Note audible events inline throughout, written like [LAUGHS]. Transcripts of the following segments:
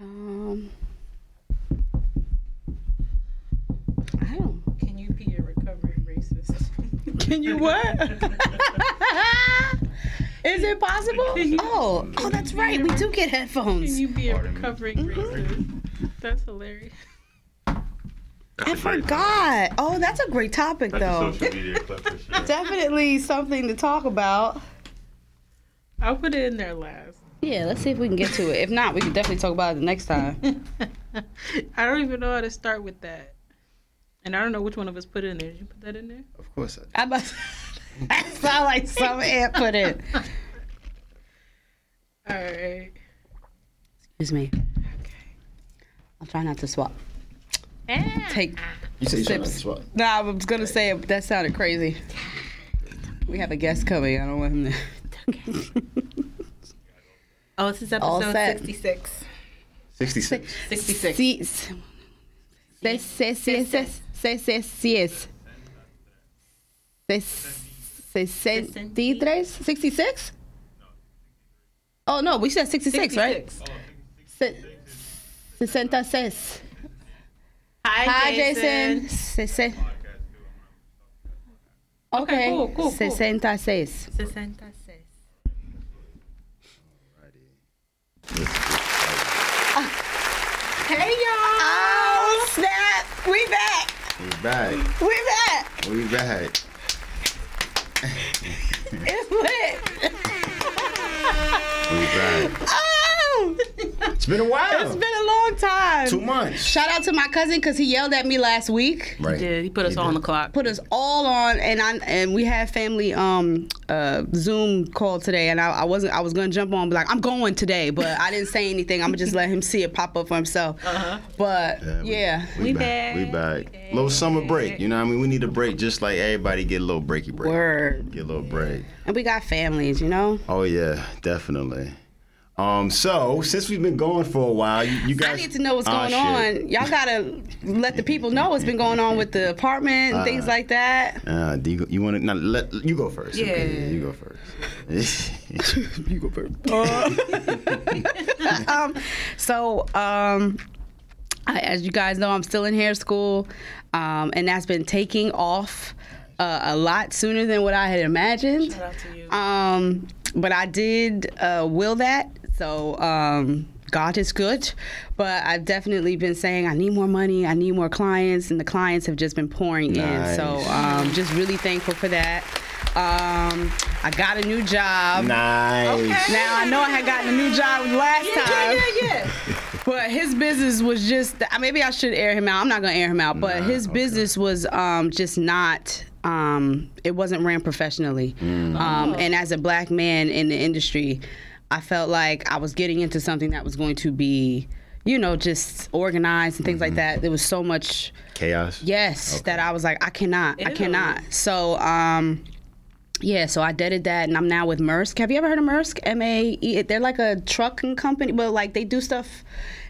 Um, I don't. Can you be a recovering racist? [LAUGHS] Can you what? [LAUGHS] Is it possible? Oh, oh, that's right. We do get headphones. Can you be a recovering racist? That's hilarious. That's I a great forgot. Oh, that's a great topic, That's a though. social media clip for sure. [LAUGHS] Definitely something to talk about. I'll put it in there last. Yeah, let's see if we can get to it. If not, we can definitely talk about it the next time. [LAUGHS] I don't even know how to start with that. And I don't know which one of us put it in there. Did you put that in there? Of course I did. I must. that [LAUGHS] sound like some ant put in. [LAUGHS] All right. Excuse me. Okay. I'll try not to swap. Take. You said you trying to swap. Nah, I was gonna say it, but that sounded crazy. We have a guest coming. I don't want him to. Oh, this is All episode set. 66. 66. 66. Sí. Ses- ses- ses- ses- ses- ses- ses- ses- Sesenta-y-tres? 66? Oh, no, we said 66, right? Se- 66. Hi, Hi, Jason. Jason. Sese- Okay, cool, cool, cool. 66. 66. Hey, y'all. Oh, snap. We back. We back. We back. We back. It's lit. We back. Oh. It's been a while. It's been a long time. Two months. Shout out to my cousin because he yelled at me last week. Right. He did he put us He all on the clock? Put us all on, and I and we had family um uh Zoom call today, and I, I wasn't I was gonna jump on, and be like I'm going today, but I didn't say anything. I'm gonna just let him see it pop up for himself. Uh-huh. But Yeah, we- yeah, We, back. We back. Little summer break. You know what I mean? We need a break just like everybody get a little breaky break. word. Get a little break. And we got families, you know. Oh yeah, definitely. Um, so since we've been going for a while, you, you guys I need to know what's Ah, going shit. on. Y'all gotta let the people know what's been going on with the apartment and things Uh, like that. Uh, do you, you want to? Now, let you go first. Yeah. Okay, you go first. [LAUGHS] you go first. [LAUGHS] um, so, um, I, as you guys know, I'm still in hair school, um, and that's been taking off uh, a lot sooner than what I had imagined. Shout out to you. Um, but I did uh, will that. So um, God is good. But I've definitely been saying I need more money. I need more clients, and the clients have just been pouring in. So Nice. um, just really thankful for that. Um, I got a new job. Nice. Now I know I had gotten a new job last time. yeah. Yeah, yeah. [LAUGHS] but his business was just maybe I should air him out. I'm not gonna air him out, but Nah, his okay. business was um, just not um, it wasn't ran professionally. Mm. Um, and as a black man in the industry, I felt like I was getting into something that was going to be, you know, just organized and things like that. There was so much Chaos. Yes, that I was like, I cannot, I cannot. So, um, yeah, so I did that, and I'm now with Maersk. Have you ever heard of Maersk? M A E. They're like a trucking company, but like they do stuff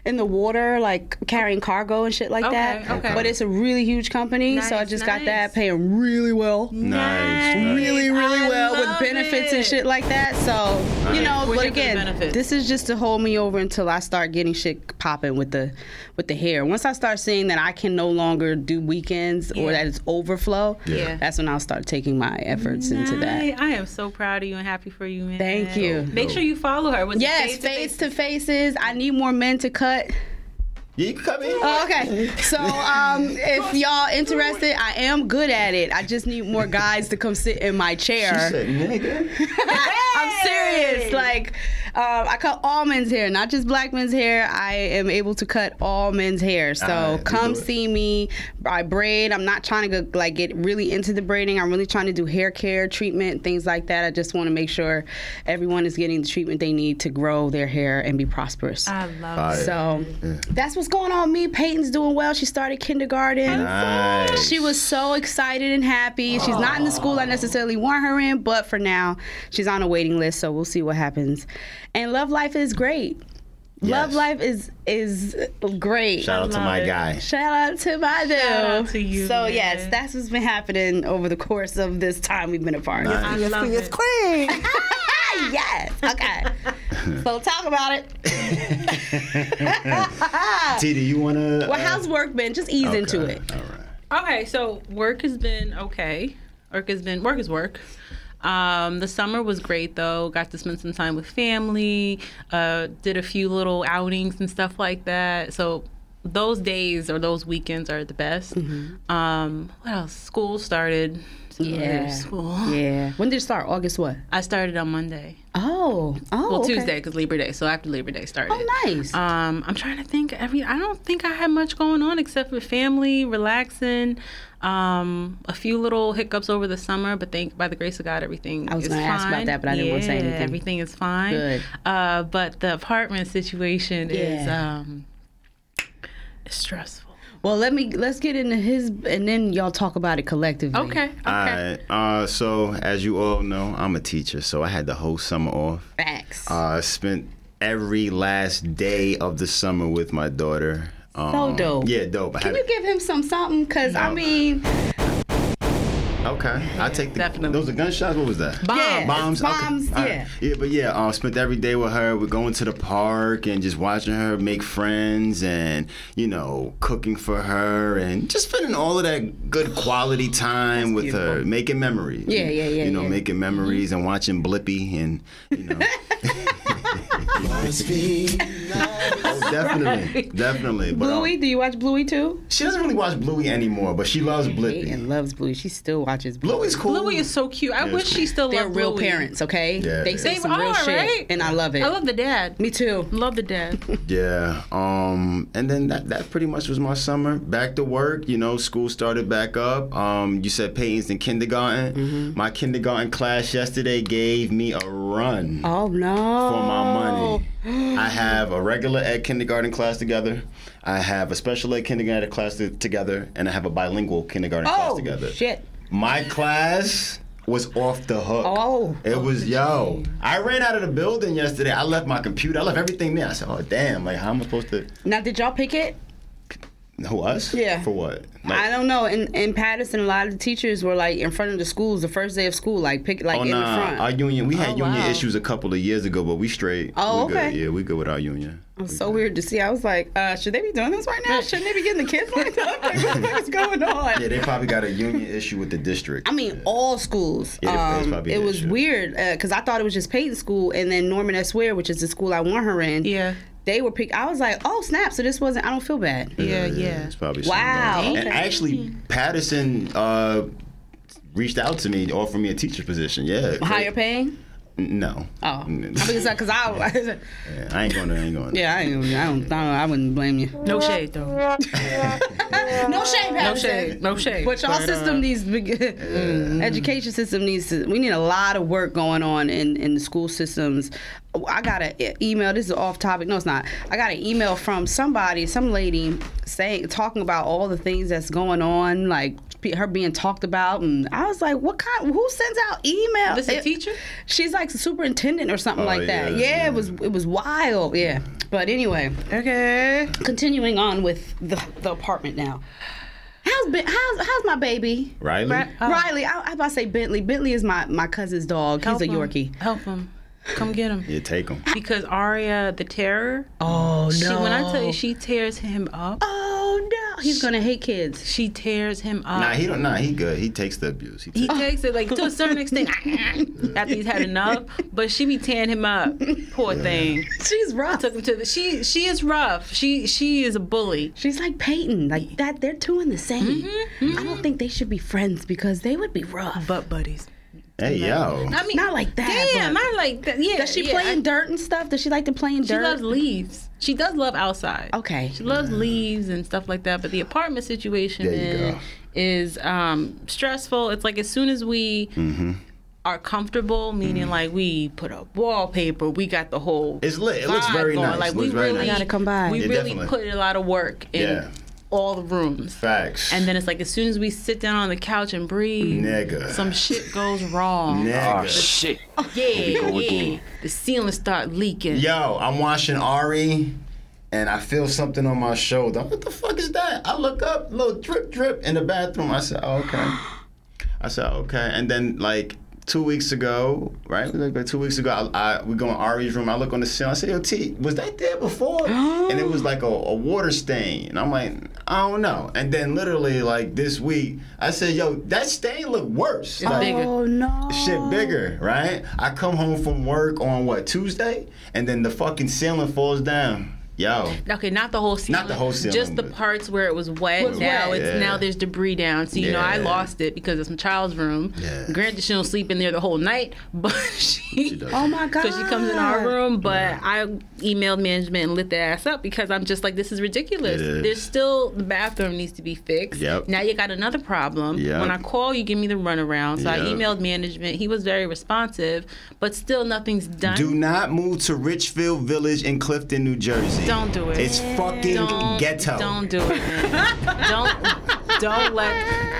in the water, like carrying cargo and shit like Okay, that. okay. But it's a really huge company, so I Nice, just got that, paying really well. Nice. nice. Really, really I well with love benefits and shit like that. So, you know, We're but here for the again, this is just to hold me over until I start getting shit popping with the with the hair. Once I start seeing that I can no longer do weekends or that it's overflow, Yeah. that's when I'll start taking my efforts into that. Nice. I am so proud of you and happy for you, man. Thank you. Make sure you follow her. Was Yes, face to faces. I need more men to cut. Yeah, you can come in. Oh, okay. So, um, if y'all interested, I am good at it. I just need more guys to come sit in my chair. She said, nigga. [LAUGHS] I'm serious. Like, um, I cut all men's hair, not just black men's hair. I am able to cut all men's hair. So Alright, we come see me. I braid. I'm not trying to go, like get really into the braiding. I'm really trying to do hair care treatment, things like that. I just want to make sure everyone is getting the treatment they need to grow their hair and be prosperous. I love Fire. it. so that's what's going on. with Me, Peyton's doing well. She started kindergarten. Nice. She was so excited and happy. She's not in the school I necessarily want her in, but for now, she's on a waiting list, so we'll see what happens. And love life is great. Love life is is great. Shout out to my it. guy. Shout out to my dude. out to you, So man. yes, that's what's been happening over the course of this time we've been apart. Nice. I love it. queen. [LAUGHS] [LAUGHS] yes. Okay. So talk about it. [LAUGHS] T, do you wanna? Uh, well, how's work been? Just ease into okay, it. All right. Okay, so work has been okay. Work has been work is work. Um, the summer was great though. Got to spend some time with family. Uh, did a few little outings and stuff like that. So those days or those weekends are the best. Um, what else? School started. Yeah. School. Yeah. When did it start? August what? I started on Monday. Oh. Oh. Well, okay. Tuesday because Labor Day. So after Labor Day started. Oh, nice. Um, I'm trying to think. Every I don't think I had much going on except with family, relaxing. Um, a few little hiccups over the summer, but thank by the grace of God, everything I was is gonna fine. ask about that, but I didn't wanna say anything. Everything is fine. Good. Uh, but the apartment situation is Yeah. um, stressful. Well, let me let's get into his, and then y'all talk about it collectively. Okay. Okay. All right. Uh, so as you all know, I'm a teacher, so I had the whole summer off. Facts. Uh, spent every last day of the summer with my daughter. Um, So dope. Yeah, dope. Can you give him some something? Cause I mean, Okay, I take the. Definitely. Those are gunshots. What was that? Bomb. Yeah. Bombs. okay. Bombs, All right. yeah. Yeah, but yeah, um, spent every day with her. We're going to the park and just watching her make friends, and you know, cooking for her, and just spending all of that good quality time with her, making memories. Yeah, yeah, yeah, You know, yeah. making memories and watching Blippi, and you know. [LAUGHS] oh, [LAUGHS] definitely, definitely. But, um, Bluey. Do you watch Bluey too? she doesn't really watch Bluey anymore, but she loves Blippi. and loves Bluey. She still watches Bluey. Bluey's cool. Bluey is so cute. I Yeah, wish it's she still They're loved real Bluey. parents, okay? Yeah, they yeah. say They some real are, shit, right? and I love it. I love the dad. Me too. Love the dad. [LAUGHS] Yeah. Um, and then that, that pretty much was my summer. Back to work, you know, school started back up. Um, you said Peyton's in kindergarten. Mm-hmm. My kindergarten class yesterday gave me a run Oh no. for my money. I have a regular ed kindergarten class together. I have a special ed kindergarten class to- together, and I have a bilingual kindergarten class Oh together. shit. My class was off the hook. Oh. It was yo. I ran out of the building yesterday. I left my computer. I left everything there. I said, "Oh damn! Like how am I supposed to?" Now, did y'all pick it? Who us? Yeah. For what? Like, I don't know. In in Paterson, a lot of the teachers were like in front of the schools the first day of school, like pick like oh in the front. our union. We had Oh, union wow. issues a couple of years ago, but we straight. Oh, we good. okay. Yeah, we good with our union. It was so weird to see. I was like, uh, should they be doing this right now? Shouldn't they be getting the kids lined up? [LAUGHS] Like, what the fuck is going on? Yeah, they probably got a union issue with the district. I mean, all schools. Yeah, it's um, probably it was issue. weird because I thought it was just Peyton School, and then Norman S. Weir, which is the school I want her in. Yeah. They were pick. I was like, oh snap! So this wasn't. I don't feel bad. Yeah, yeah. It's probably Wow, something going on. okay. And actually, Paterson uh, reached out to me, offered me a teacher position. Yeah. Higher paying. No. Oh, I Mm. because I, [LAUGHS] Yeah, I ain't going to. I ain't going. yeah, I, ain't- I don't, I don't, I wouldn't blame you. No shade though. [LAUGHS] No shame, No shade. No shade. But y'all uh, system needs [LAUGHS] education system needs to. We need a lot of work going on in in the school systems. I got an email. This is off topic. No, it's not. I got an email from somebody, some lady, saying talking about all the things that's going on, like her being talked about, and I was like, "What kind? Who sends out email?" This a teacher? She's like superintendent or something Oh, like that. yeah, Yeah, yeah. it was it was wild. Yeah, but anyway, Okay. continuing on with the the apartment now. How's Ben- how's how's my baby? Riley. Right. Oh. Riley, I, I about to say Bentley. Bentley is my, my cousin's dog. Help He's a him. Yorkie. Help him. Come get him. Yeah, take him. Because Aria, the terror, Oh she, when I tell you she tears him up, Oh no, he's gonna hate kids. she tears him up. Nah, he don't. Nah, he good. He takes the abuse. He he takes takes it like to a certain extent [LAUGHS] after he's had enough, but she be tearing him up. Poor thing. She's rough. Took him to the. She she is rough. She she is a bully. She's like Peyton, like that. They're two in the same. Mm-hmm, I don't think they should be friends because they would be rough. Butt buddies. Hey yo. I mean, Not like that, Damn, but- not like that. Yeah. Does she yeah, play in I- dirt and stuff? Does she like to play in She dirt? She loves leaves. She does love outside. Okay. She loves leaves and stuff like that. But the apartment situation There is, is um, stressful. It's like as soon as we Mm-hmm. are comfortable, meaning like we put up wallpaper, we got the whole. It's lit. It looks very going. nice. Like It we very really nice. Gotta come by. We Yeah, really definitely. put a lot of work in Yeah. All the rooms. Facts. And then it's like as soon as we sit down on the couch and breathe, Nigga. some shit goes wrong. Nigga. Oh shit. Yeah, yeah. again. The ceiling start leaking. Yo, I'm watching Ari, and I feel something on my shoulder. What the fuck is that? I look up, little drip drip in the bathroom. I said, oh, okay. I said, okay. And then like two weeks ago, right? Like two weeks ago, I, I we go in Ari's room. I look on the ceiling. I say, "Yo, T, was that there before?" [GASPS] and it was like a, a water stain. And I'm like, I don't know. And then literally like this week, I said, "Yo, that stain look worse. Like, bigger. Oh no. Shit bigger, right? I come home from work on what Tuesday, and then the fucking ceiling falls down. Yo, Okay, not the whole ceiling. Not the whole ceiling, Just the parts where it was wet. Was now wet. it's Yeah. now there's debris down. So you know I lost it because it's my child's room. Yeah. Granted, she don't sleep in there the whole night, [LAUGHS] but she. She. Oh my [LAUGHS] god. because she comes in our room, but I emailed management and lit the ass up because I'm just like, this is ridiculous. It is. There's still the bathroom needs to be fixed. Yep. Now you got another problem. Yep. When I call, you give me the runaround. So I emailed management. He was very responsive, but still nothing's done. Do not move to Richfield Village in Clifton, New Jersey. Don't do it. It's fucking don't, ghetto. Don't do it, man. don't don't let.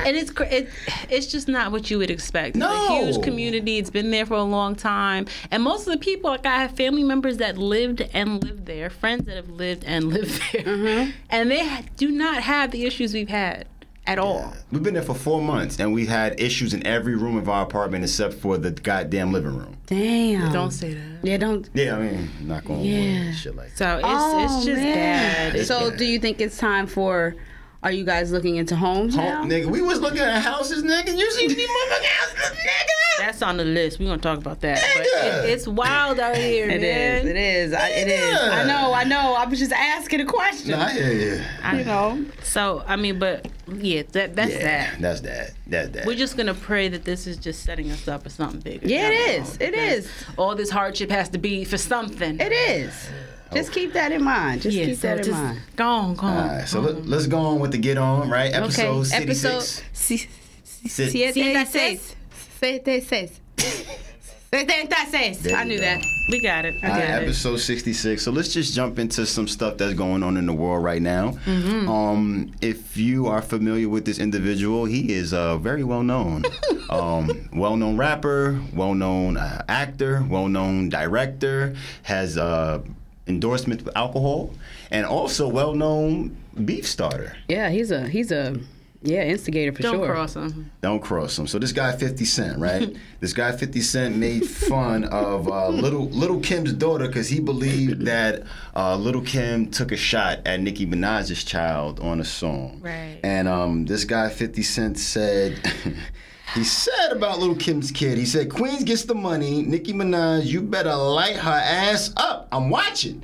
And it's it, it's just not what you would expect. It's No. a huge community. It's been there for a long time, and most of the people, like I have family members that lived and lived there, friends that have lived and [LAUGHS] lived there, Mm-hmm. and they do not have the issues we've had at all. We've been there for four months, and we've had issues in every room of our apartment except for the goddamn living room. Damn. Don't say that. Yeah, don't. Yeah, I mean, not going to Yeah. shit like that. So it's oh, it's just man. bad. It's So, bad. do you think it's time for? Are you guys looking into homes now? Nigga, we was looking at houses, nigga. You see these motherfucking houses, nigga? That's on the list. We're gonna talk about that. But Nigga. it, it's wild out here, [LAUGHS] It man. is. It is. I, it is. Yeah. I know. I know. I was just asking a question. Nah, yeah, hear you. I you know. So I mean, but yeah, that that's Yeah, that. that's that. That's that. We're just gonna pray that this is just setting us up for something bigger. Yeah, it down the is. road, It because is. All this hardship has to be for something. It is. Just keep that in mind. Just Yeah, keep so that in just mind. Go on, go on. All right, so let, let's go on with the get on, right? Episode okay. Episode 66. si- Sit- siete seis. Siete seis. Setenta seis. There I knew go. that. We got it. I All got right, it. episode 66. So let's just jump into some stuff that's going on in the world right now. Mm-hmm. Um, if you are familiar with this individual, he is uh, very well known. [LAUGHS] um, well known rapper, well known uh, actor, well known director, has uh, endorsement with alcohol, and also well known beef starter. Yeah, he's a he's a yeah instigator for sure. Don't cross them. Don't cross him. So this guy 50 Cent, right? [LAUGHS] this guy 50 Cent made fun of uh, little little Kim's daughter because he believed that uh, little Kim took a shot at Nicki Minaj's child on a song. Right. And um, this guy 50 Cent said. [LAUGHS] He said about Little Kim's kid, he said, Queens gets the money. Nicki Minaj, you better light her ass up. I'm watching.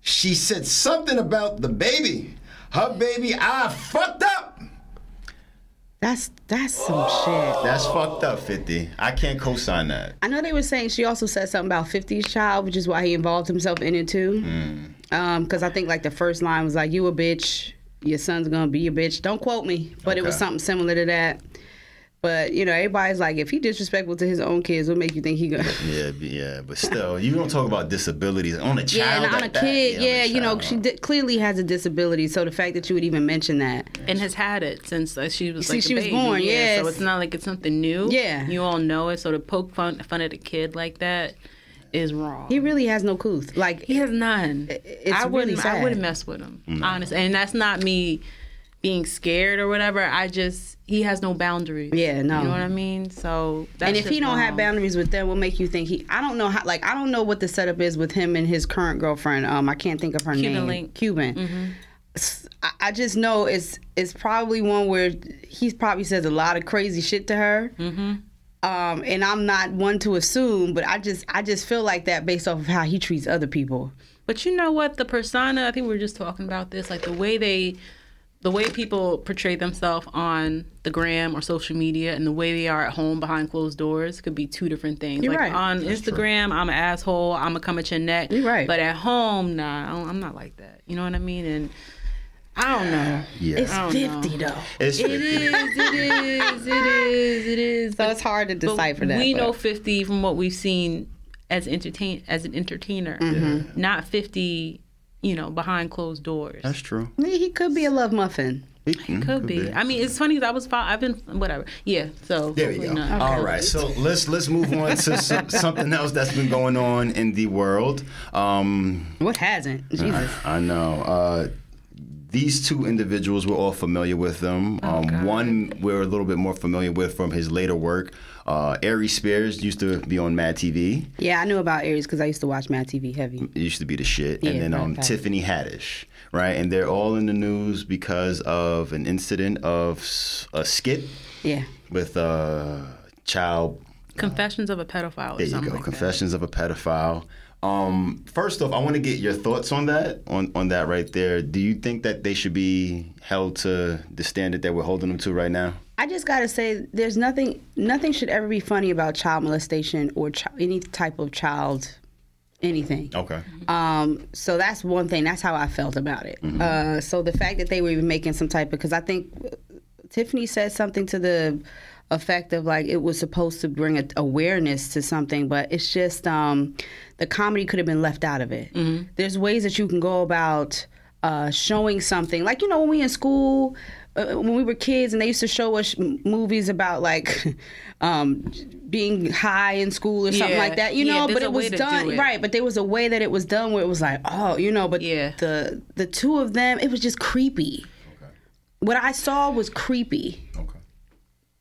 She said something about the baby. Her baby, I fucked up. That's that's some shit. That's fucked up, 50. I can't co sign that. I know they were saying she also said something about 50's child, which is why he involved himself in it too. Mm. Um, because I think like the first line was like, "You a bitch, your son's gonna be a bitch." Don't quote me, but it was something similar to that. But you know, everybody's like, if he disrespectful to his own kids, what make you think he gonna? Yeah, yeah, but still, you don't talk about disabilities on a Yeah, child. and on a at that. kid, on a yeah, you know, she di- clearly has a disability. So the fact that you would even mention that, And has had it since uh, she was See, like a she was baby. born, yeah. yes. So it's not like it's something new. Yeah. You all know it. So to poke fun, fun at a kid like that is wrong. he really has no couth. Like He has none. it's I wouldn't. really sad. I wouldn't mess with him, honestly. And that's not me being scared or whatever. I just he has no boundaries. Yeah, no. You know what I mean? So that's and if he don't have boundaries with them, what make you think he? I don't know how. Like I don't know what the setup is with him and his current girlfriend. Um, I can't think of her Cuban name. Link. Cuban. I just know it's it's probably one where he probably says a lot of crazy shit to her. Mm-hmm. Um, and I'm not one to assume, but I just I just feel like that based off of how he treats other people. But you know what? The persona. I think we were just talking about this. Like the way they. The way people portray themselves on the gram or social media and the way they are at home behind closed doors could be two different things. You're like right. on Instagram, I'm an asshole. I'm gonna come at your neck. You're right. But at home, nah, I don't- I'm not like that. You know what I mean? And I don't know. Yeah, It's don't fifty know. though, it's It is. It is. It is. It is. so it's hard to But decipher that. We but- know 50 from what we've seen as entertain as an entertainer, Mm-hmm. not 50, you know, behind closed doors. That's true. Yeah, he could be a love muffin. He Could be. I mean, it's funny 'cause I was. fo- I've been whatever. Yeah. So There we go. not. All right, so let's let's move on to some, [LAUGHS] something else that's been going on in the world. Um, What hasn't? Jesus. I know. Uh, these two individuals we're all familiar with them. Oh, Um, one we're a little bit more familiar with from his later work. Uh, Aries Spears used to be on Mad TV. Yeah, I knew about Aries because I used to watch Mad TV heavy. It used to be the shit. Yeah, and then um. Tiffany Haddish, right? And they're all in the news because of an incident of a skit Yeah. with a child Confessions of a pedophile. Or There you go. like Confessions of a pedophile. Um, first off, I want to get your thoughts on that. On on that right there. Do you think that they should be held to the standard that we're holding them to right now? I just gotta say, there's nothing. Nothing should ever be funny about child molestation or chi- any type of child, anything. Okay. Um, so that's one thing. That's how I felt about it. Uh, so the fact that they were even making some type of because I think Tiffany said something to the effect of like it was supposed to bring a, awareness to something, but it's just um, the comedy could have been left out of it. There's ways that you can go about uh, showing something, like you know when we in school. Uh, when we were kids and they used to show us movies about like [LAUGHS] um, being high in school or something Yeah. like that, you know. there's but it was done do it. right. But there was a way that it was done where it was like, oh, you know. But Yeah. the the two of them, it was just creepy. What I saw was creepy. Okay.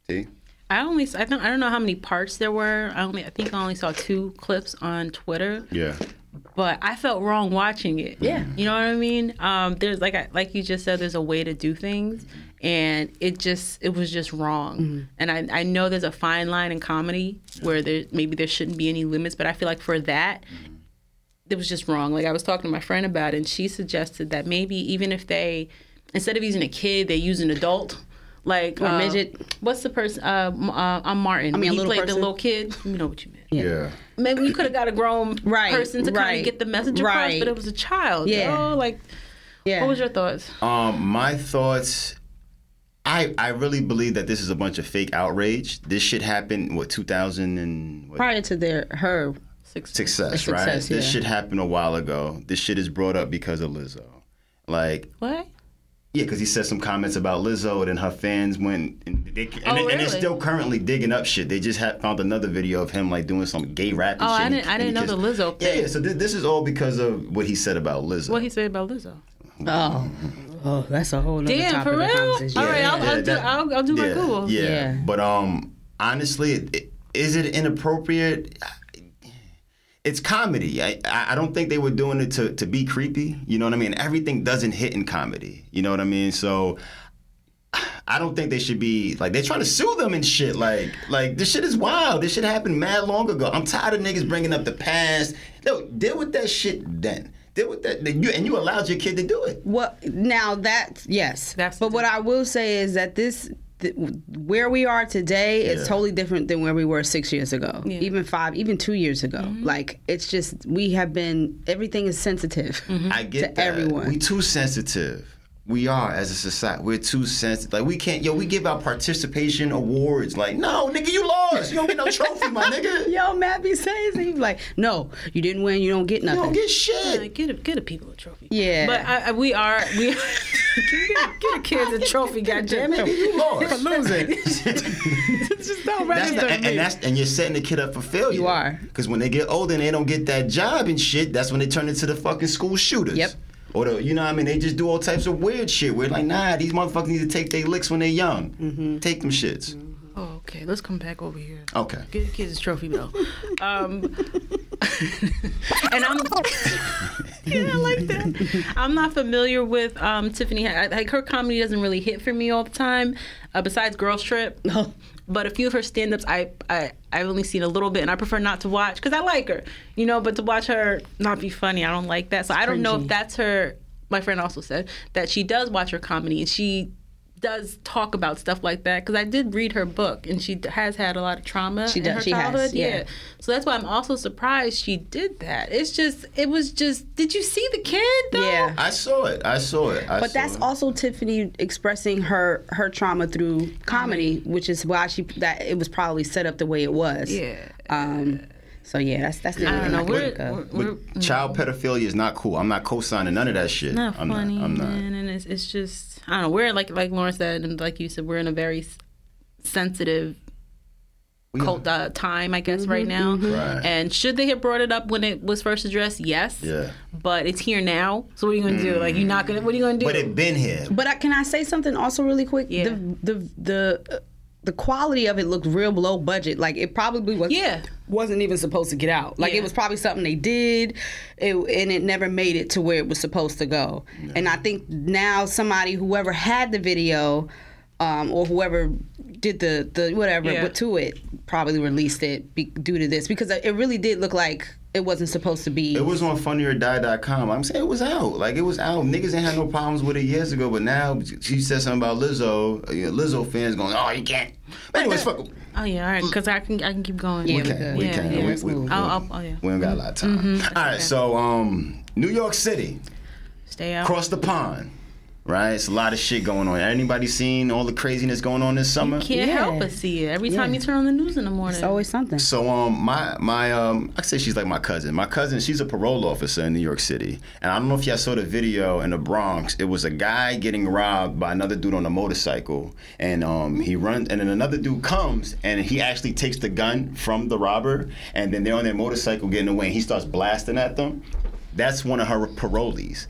See. I only I don't I don't know how many parts there were. I only I think I only saw two clips on Twitter, Yeah. but I felt wrong watching it. Yeah. you know what I mean. Um, there's like I, like you just said, there's a way to do things, and it just it was just wrong. And I I know there's a fine line in comedy where there maybe there shouldn't be any limits, but I feel like for that. It was just wrong. Like I was talking to my friend about it, and she suggested that maybe even if they, instead of using a kid, they use an adult, like Or uh, midget. What's the person? Uh, uh, I'm Martin. I mean, a he little played the little kid. You know what you meant. Yeah. Maybe you could have got a grown [LAUGHS] Right, person to kind of get the message across, right. but it was a child. Yeah. Oh, like Yeah. what was your thoughts? Um, my thoughts. I I really believe that this is a bunch of fake outrage. This shit happened what 2000 and what, Prior to their her, Six. success, right? Success, This yeah. shit happened a while ago. This shit is brought up because of Lizzo. Like What? Yeah, because he said some comments about Lizzo, and her fans went and they and, Oh, they, and they're still currently digging up shit. They just had found another video of him like doing some gay rap. Oh, shit I didn't- I didn't know he the Lizzo Yeah, thing. yeah. So th- this is all because of what he said about Lizzo. What he said about Lizzo? oh, oh, that's a whole other Damn, topic for of real? conversation. All right, I'll, Yeah, I'll, do, that- I'll, I'll do my yeah, Google. Yeah. Yeah. But um, honestly, it, it, is it inappropriate? It's comedy. I, I I don't think they were doing it to, to be creepy. You know what I mean? Everything doesn't hit in comedy. You know what I mean? So I don't think they should be like they're trying to sue them and shit. Like like this shit is wild. This shit happened mad long ago. I'm tired of niggas bringing up the past. No, deal with that shit then. Deal with that. You, and you allowed your kid to do it. What now? That yes. That's but what I will say is that this. Th- Where we are today is Yeah. totally different than where we were six years ago, Yeah. even five, even two years ago. Mm-hmm. Like it's just we have been everything is sensitive. Mm-hmm. I get To that. everyone. We too sensitive. We are as a society. We're too sensitive. Like we can't. Yo, we give out participation awards. Like, no, nigga, you lost. You don't get no trophy, my [LAUGHS] nigga. Yo, Matt be saying he's like, no, you didn't win, you don't get nothing. don't get shit. Like, get a, get a people a trophy. Yeah. But I, I, we are we get, [LAUGHS] get a kids a trophy. Goddamn Nigga, it. you lost. losing. It's [LAUGHS] just don't That's register the, and, me. and that's and you're setting the kid up for failure. You are. Because when they get older and they don't get that job and shit, that's when they turn into the fucking school shooters. Yep. Or the, you know what I mean? They just do all types of weird shit. We're like, nah, these motherfuckers need to take their licks when they're young. Mm-hmm. Take them shits. Oh, okay, let's come back over here. Okay. Get the kids trophy though. [LAUGHS] Um, [LAUGHS] and I'm [LAUGHS] yeah, I like that. I'm not familiar with um, Tiffany. I- Like her comedy doesn't really hit for me all the time. Uh, besides Girls Trip, but a few of her stand-ups I, I I've only seen a little bit, and I prefer not to watch because I like her, you know. But to watch her not be funny, I don't like that. So I don't know if that's her. My friend also said that she does watch her comedy and she does talk about stuff like that because I did read her book and she has had a lot of trauma She in does- her she has, childhood. yeah. So that's why I'm also surprised she did that. It's just, it was just. Did you see the kid? Though? Yeah. I saw it. I saw it. I But saw that's it. also Tiffany expressing her her trauma through comedy, which is why she that it was probably set up the way it was. Yeah. Um. So yeah, that's that's the I don't thing know. We're, can think we're, we're But child pedophilia is not cool. I'm not co-signing none of that shit. not I'm funny, not. I'm not. man. And it's, it's just, I don't know. We're like like Lauren said, and like you said, we're in a very s- sensitive cult uh, time, I guess, right now. Right. And should they have brought it up when it was first addressed? Yes. Yeah. But it's here now. So what are you gonna do? Like you're not gonna. What are you gonna do? But it been here. But I, can I say something also really quick? Yeah. The the the uh, the quality of it looked real low budget. Like it probably was. Yeah. Wasn't even supposed to get out. Like Yeah. it was probably something they did, it, and it never made it to where it was supposed to go. And I think now somebody, whoever had the video, um, or whoever did the the whatever Yeah. to it, probably released it be, due to this because it really did look like it wasn't supposed to be. It was on funnyordie.com. I'm saying it was out. Like it was out. Niggas ain't had no problems with it years ago, but now she said something about Lizzo. Uh, you know, Lizzo fans going, oh, you can't. But anyways, fuck. 'em. oh yeah, all right. Because I can I can keep going. Yeah, We we can. could. We Yeah, can. yeah, We- let's we- move. I'll, I'll, oh yeah. We don't got a lot of time. All right, so um, New York City, Stay out. across the pond, right? It's a lot of shit going on. Anybody seen all the craziness going on this summer? You Can't Yeah. help but see it every time Yeah. you turn on the news in the morning. it's always something. So um my my um I say she's like my cousin. My cousin, she's a parole officer in New York City. And I don't know if y'all saw the video in the Bronx. It was a guy getting robbed by another dude on a motorcycle. And um he runs and then another dude comes and he actually takes the gun from the robber and then they're on their motorcycle getting away and he starts blasting at them. That's one of her parolees.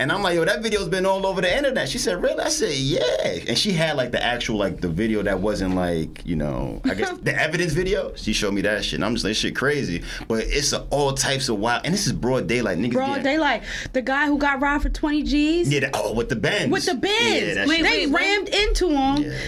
And I'm like, yo, that video's been all over the internet. She said, really? I said, yeah. And she had like the actual like the video that wasn't like, you know, I guess [LAUGHS] the evidence video. She showed me that shit. And I'm just like, shit crazy. But it's a, all types of wild. And this is broad daylight. Niggas Broad daylight. The guy who got robbed for 20 G's Yeah, that, oh, with the bends. with the Yeah, bins. they shit- rammed into him. Yeah.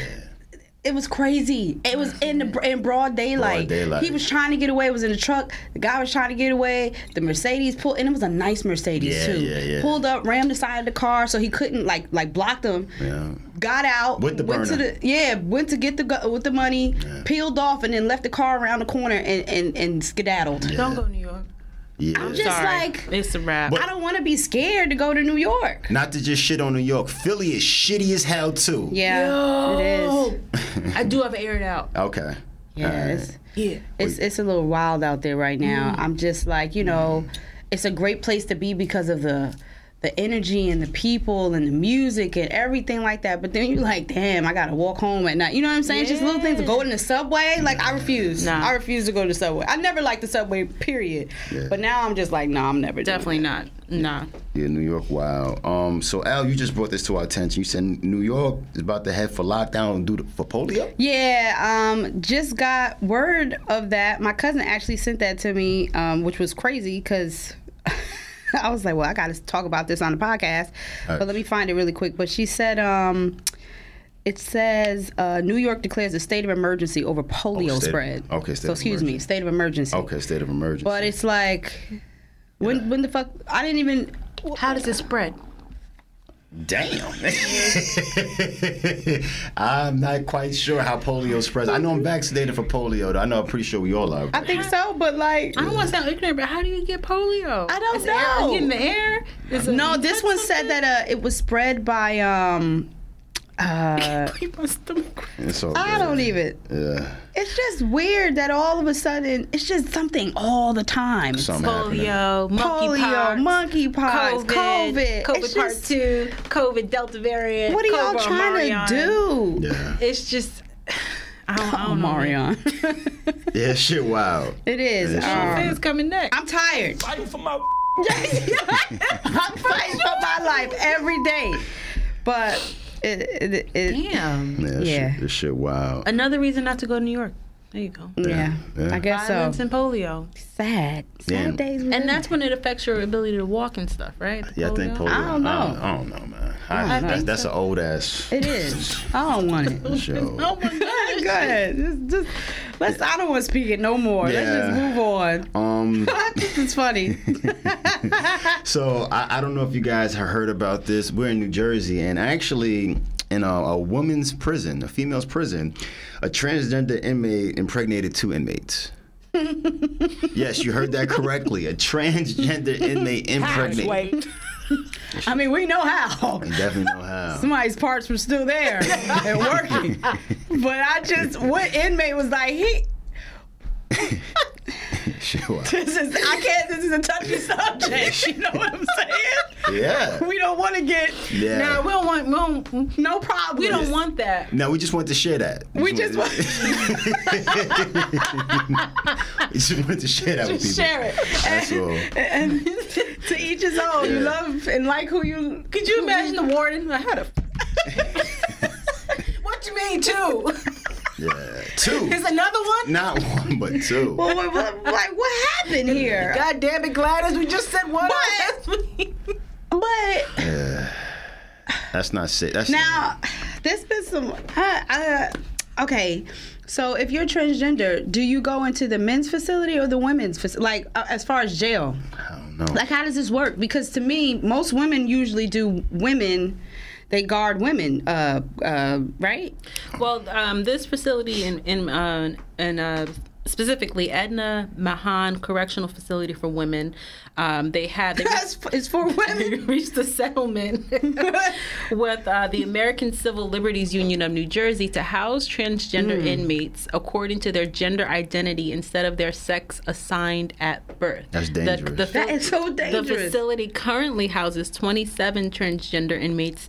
It was crazy. It was in the in broad daylight. daylight. He was trying to get away. It was in the truck. The guy was trying to get away. The Mercedes pulled, and it was a nice Mercedes Yeah, too. yeah, yeah. Pulled up, rammed the side of the car, so he couldn't like like blocked him. Yeah. Got out. With the went to burner. the yeah, went to get the gu- with the money, peeled off, and then left the car around the corner and and, and skedaddled. Don't go to New York. Yeah. I'm just Sorry. like it's a wrap. I don't want to be scared to go to New York. Not to just shit on New York. Philly is shitty as hell too. Yeah, it is. [LAUGHS] I do have it aired out. Okay. Yeah, All right. Yeah. it's it's a little wild out there right now. Mm. I'm just like, you know, mm. it's a great place to be because of the the energy and the people and the music and everything like that. But then you're like, damn, I gotta walk home at night. You know what I'm saying? Just little things. Go in the subway. Like I refuse. Nah. I refuse to go to the subway. I never liked the subway. Period. Yeah. But now I'm just like, no, I'm never. doing Definitely not. Nah. Yeah, New York, wow. Um, so Al, you just brought this to our attention. You said New York is about to head for lockdown due to, for polio. Yeah, um, just got word of that. My cousin actually sent that to me, um, which was crazy because [LAUGHS] I was like, well, I got to talk about this on the podcast. All right. But let me find it really quick. But she said, um, it says uh, New York declares a state of emergency over polio Oh, state- spread. okay, state So of excuse me, state of emergency. Okay, state of emergency. But it's like, when when the fuck? I didn't even. How does it spread? Damn. [LAUGHS] I'm not quite sure how polio spreads. I know I'm vaccinated for polio. Though. I know I'm pretty sure we all are. I think so, but like. I don't want to sound ignorant, but how do you get polio? I don't Is it air- know. in the air? Is No, this touch one said that uh, it was spread by um. Uh, Keep my stomach. It's all I good. don't even. Yeah. It's just weird that all of a sudden it's just something all the time. Something happening. Polio, Polio, monkeypox, monkeypox, COVID, COVID It's part just- two, COVID Delta variant. What are y'all COVID trying Omarion. to do? Yeah. It's just, [SIGHS] I don't, I Oh, don't know. man. Marion. [LAUGHS] Yeah, shit wild. it is. Yeah, um, It's coming next. I'm tired. Fighting for my [LAUGHS] [LAUGHS] I'm fighting for my life every day. But it, it, it Damn. Yeah, Yeah. Shit, this shit wild. Another reason not to go to New York. There you go. yeah, Yeah. I guess so. Violence and polio. Sad. Sad Damn. days. we And that's when it affects your ability to walk and stuff, right? The Yeah, I think polio. I don't know. I don't, know, man. I, I that's think that's so. an old ass It is. [LAUGHS] I don't want it. show. [LAUGHS] Oh my [LAUGHS] gosh. Go ahead. Just, just, let's. I don't want to speak it no more. Let's Yeah. just move on. Um. this is funny. So I, I don't know if you guys have heard about this. We're in New Jersey, and actually, in a, a woman's prison, a female's prison, a transgender inmate impregnated two inmates. [LAUGHS] yes, you heard that correctly. A transgender inmate impregnated. I mean, we know how. You definitely know how. Somebody's parts were still there and working. [LAUGHS] But I just, what inmate was like, he. [LAUGHS] [LAUGHS] Sure. This is I can't. This is a touchy subject. You know what I'm saying? Yeah. We don't want to get Yeah. No, we don't want. We don't. no problem. We don't want that. No, we just want to share that. We just want [LAUGHS] we just want to share that with to people. share it. That's all. And [LAUGHS] to each his own. You love and like who you. Could you imagine the warden? I had a. what you mean two? Yeah. Two. Is another one? Not one, but two. [LAUGHS] Well, what, what, like what happened here? God damn it, Gladys! We just said one. But- last week. But [SIGHS] That's not sick. That's now, there's been some. I, I, okay, so if you're transgender, do you go into the men's facility or the women's facility? Like uh, as far as jail, I don't know. like how does this work? Because to me, most women usually do women. They guard women, uh, uh, right? Well, um, this facility in in uh, in uh, specifically Edna Mahan Correctional Facility for Women, um, they have they [LAUGHS] That's it's for women. reached a settlement [LAUGHS] with uh, the American Civil Liberties Union of New Jersey to house transgender Hmm. inmates according to their gender identity instead of their sex assigned at birth. That's The- dangerous. The, That is so dangerous. The facility currently houses 27 transgender inmates.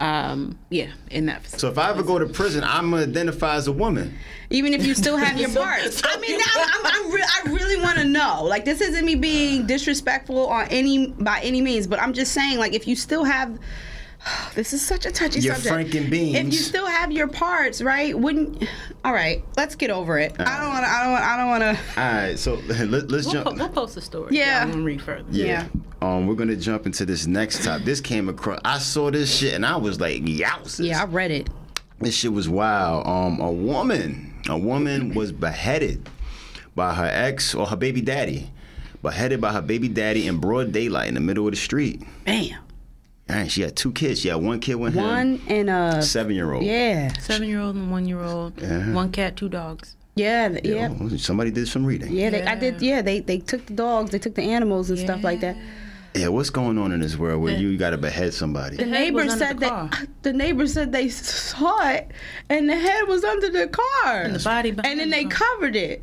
Um, yeah, in that facility. So if I ever go to prison, I'm gonna identify as a woman. Even if you still have your [LAUGHS] parts. I mean, I'm, I'm, I'm re- I really want to know. Like, this isn't me being disrespectful on any by any means, but I'm just saying, like, if you still have. [SIGHS] This is such a touchy subject. Your subject. Franken beans. If you still have your parts, right? Wouldn't? All right, let's get over it. I don't want to. I don't. I don't want to. All right, so [LAUGHS] let, let's We'll, jump. po- we'll post a story. Yeah. I'm gonna read further. Yeah. Um, we're gonna jump into this next topic. This came across. I saw this shit and I was like, "Yowzers!" Yeah, I read it. This shit was wild. Um, a woman, a woman was beheaded by her ex or her baby daddy, beheaded by her baby daddy in broad daylight in the middle of the street. Bam. And she had two kids. She had one kid with him, One and a seven year old. Yeah. Seven year old and one year old. Yeah. Uh-huh. One cat, two dogs. Yeah. th- Yeah. Somebody did some reading. Yeah, they, I did. Yeah, they they took the dogs, they took the animals and stuff like that. Yeah, what's going on in this world where you got to behead somebody? The head was neighbor said the that car. [LAUGHS] the neighbor said they saw it, and the head was under the car, And the body behind and then the they car. covered it.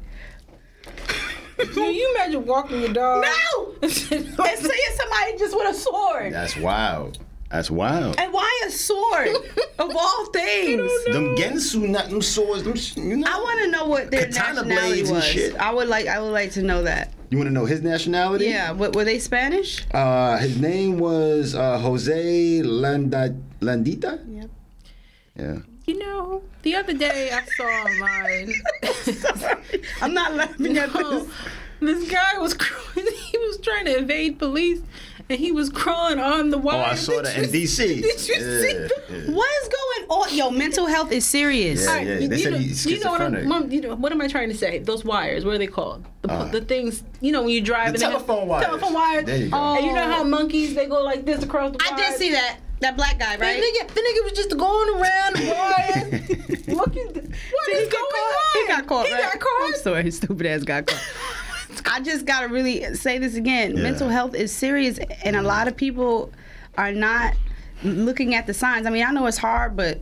Can you imagine walking your dog? No, [LAUGHS] and seeing somebody just with a sword. That's wild. That's wild. And why a sword of all things? Them Ginsu, not them swords. Them, sh- you know. I want to know what their Katana nationality blades and was. shit. I would like. I would like to know that. You want to know his nationality? Yeah, what, were they Spanish? Uh, his name was uh, Jose Landa, Landita. Yep. Yeah. You know, the other day I saw online. [LAUGHS] I'm not laughing at Oh, this. this guy was [LAUGHS] crawling, he was trying to evade police, and he was crawling on the wire. Oh, I saw Did that you in DC. [LAUGHS] Did you see? Yeah, the- yeah. What is going on? Yo, mental health is serious. Yeah. Alright, you, they you said know, he's you know what, I'm, schizophrenic. Mom, you know, what am I trying to say? Those wires, what are they called? The, Uh, the things, you know, when you drive The and have- telephone wires. Telephone wires. There you go. And you know how monkeys, they go like this across the I did see that. That black guy, The right? nigga, the nigga was just going around the wire. looking, what is he going caught. on? He got caught. He right? got caught. I'm sorry, his stupid ass got caught. [LAUGHS] I just gotta really say this again. Yeah. Mental health is serious, and a lot of people are not looking at the signs. I mean, I know it's hard, but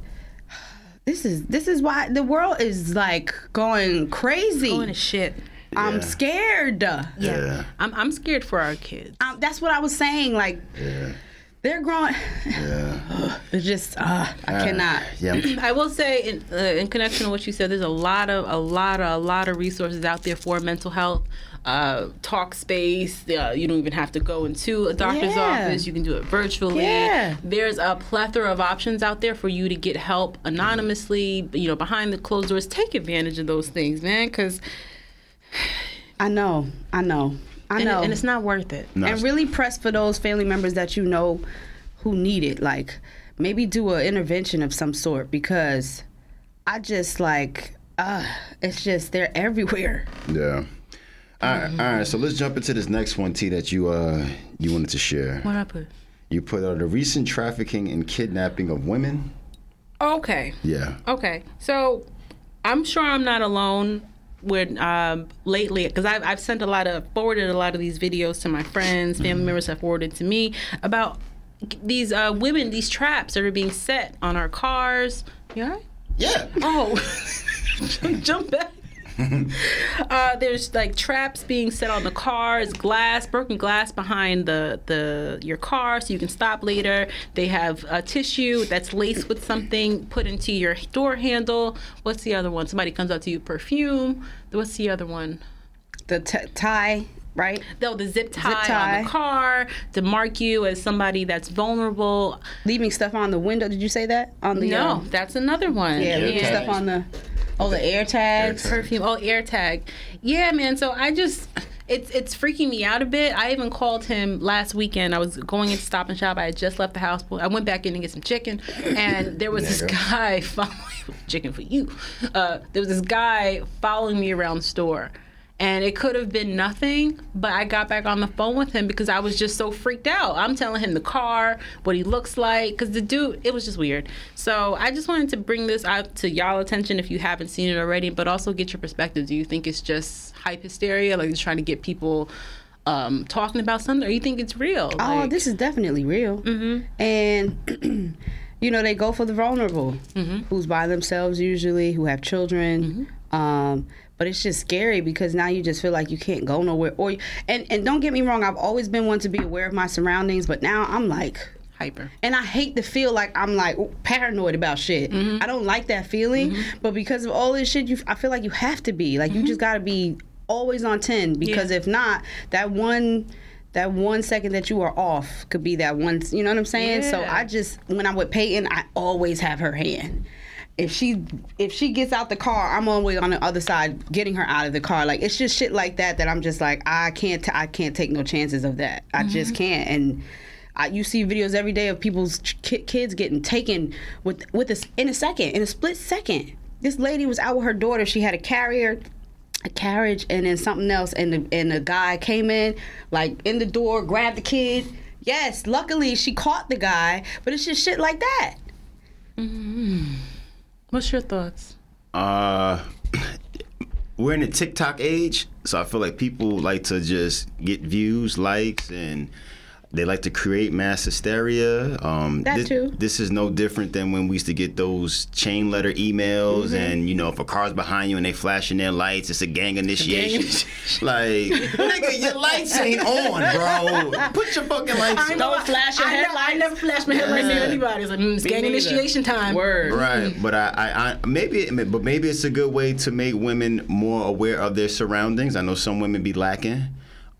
this is this is why the world is like going crazy. Going to shit. I'm Yeah. scared. Yeah. I'm, I'm scared for our kids. Um, that's what I was saying. Like Yeah. They're growing. Yeah. [SIGHS] It's just uh, I cannot. Yeah. [CLEARS THROAT] I will say, in, uh, in connection to what you said, there's a lot of a lot of a lot of resources out there for mental health. Uh, talk space. Uh, you don't even have to go into a doctor's Yeah. office. You can do it virtually. Yeah. There's a plethora of options out there for you to get help anonymously. You know, behind the closed doors. Take advantage of those things, man, because I know. I know. I know. and it's not worth it. No, and really press for those family members that you know who need it. Like maybe do an intervention of some sort because I just like uh it's just they're [LAUGHS] everywhere. Yeah. All right, all right. So let's jump into this next one, T, that you uh you wanted to share. What I put? You put out the recent trafficking and kidnapping of women. Okay. Yeah. Okay, so I'm sure I'm not alone with um, lately because I've, I've sent a lot of forwarded a lot of these videos to my friends, family members have forwarded to me about these uh, women, these traps that are being set on our cars. You all right? Yeah. Oh, [LAUGHS] [LAUGHS] jump back. Uh, there's like traps being set on the cars, glass, broken glass behind the the your car, so you can stop later. They have a tissue that's laced with something put into your door handle. What's the other one? Somebody comes up to you, perfume. What's the other one? The t- tie, right? Though the zip tie, tie. on the car to mark you as somebody that's vulnerable. Leaving stuff on the window. Did you say that on the? No, um, that's another one. yeah, leaving tags. stuff on the. Oh, the air tags. tags. perfume. Oh, AirTag. Yeah, man. So I just it's it's freaking me out a bit. I even called him last weekend. I was going into Stop and Shop. I had just left the house. I went back in to get some chicken, and there was this guy [LAUGHS] following chicken for you. Uh, there was this guy following me around the store. And it could have been nothing, but I got back on the phone with him because I was just so freaked out. I'm telling him the car, what he looks like, because the dude, it was just weird. So I just wanted to bring this out to y'all attention if you haven't seen it already, but also get your perspective. Do you think it's just hype hysteria, like just trying to get people um, talking about something, or you think it's real? Oh, Like- this is definitely real. Mm-hmm. And [CLEARS THROAT] you know, they go for the vulnerable, Mm-hmm. who's by themselves usually, who have children. Um, but it's just scary because now you just feel like you can't go nowhere. Or and and don't get me wrong, I've always been one to be aware of my surroundings, but now I'm like. hyper. And I hate to feel like I'm like paranoid about shit. Mm-hmm. I don't like that feeling. But because of all this shit, you I feel like you have to be. Like you just gotta be always on ten. Because Mm-hmm. Yeah. if not, that one that one second that you are off could be that one you know what I'm saying? So I just when I'm with Peyton, I always have her hand. If she if she gets out the car, I'm always on the other side getting her out of the car. Like it's just shit like that that I'm just like I can't t- I can't take no chances of that. I just Mm-hmm. can't. And I, you see videos every day of people's ki- kids getting taken with with this in a second, in a split second. This lady was out with her daughter. She had a carrier, a carriage, and then something else. And the and the guy came in, like in the door, grabbed the kid. Yes, luckily she caught the guy, but it's just shit like that. What's your thoughts? Uh, [CLEARS THROAT] we're in the TikTok age, so I feel like people like to just get views, likes, and they like to create mass hysteria. Um, That this, too. This is no different than when we used to get those chain letter emails, Mm-hmm. and you know, if a car's behind you and they flashing their lights, it's a gang initiation. [LAUGHS] like, nigga, your lights ain't on, bro. Put your fucking lights on. Don't flash your I, never, I never flash my headlights near anybody. It's like, mm, it's gang neither. initiation time. Word. Right, but I, I, I maybe, it- but maybe it's a good way to make women more aware of their surroundings. I know some women be lacking,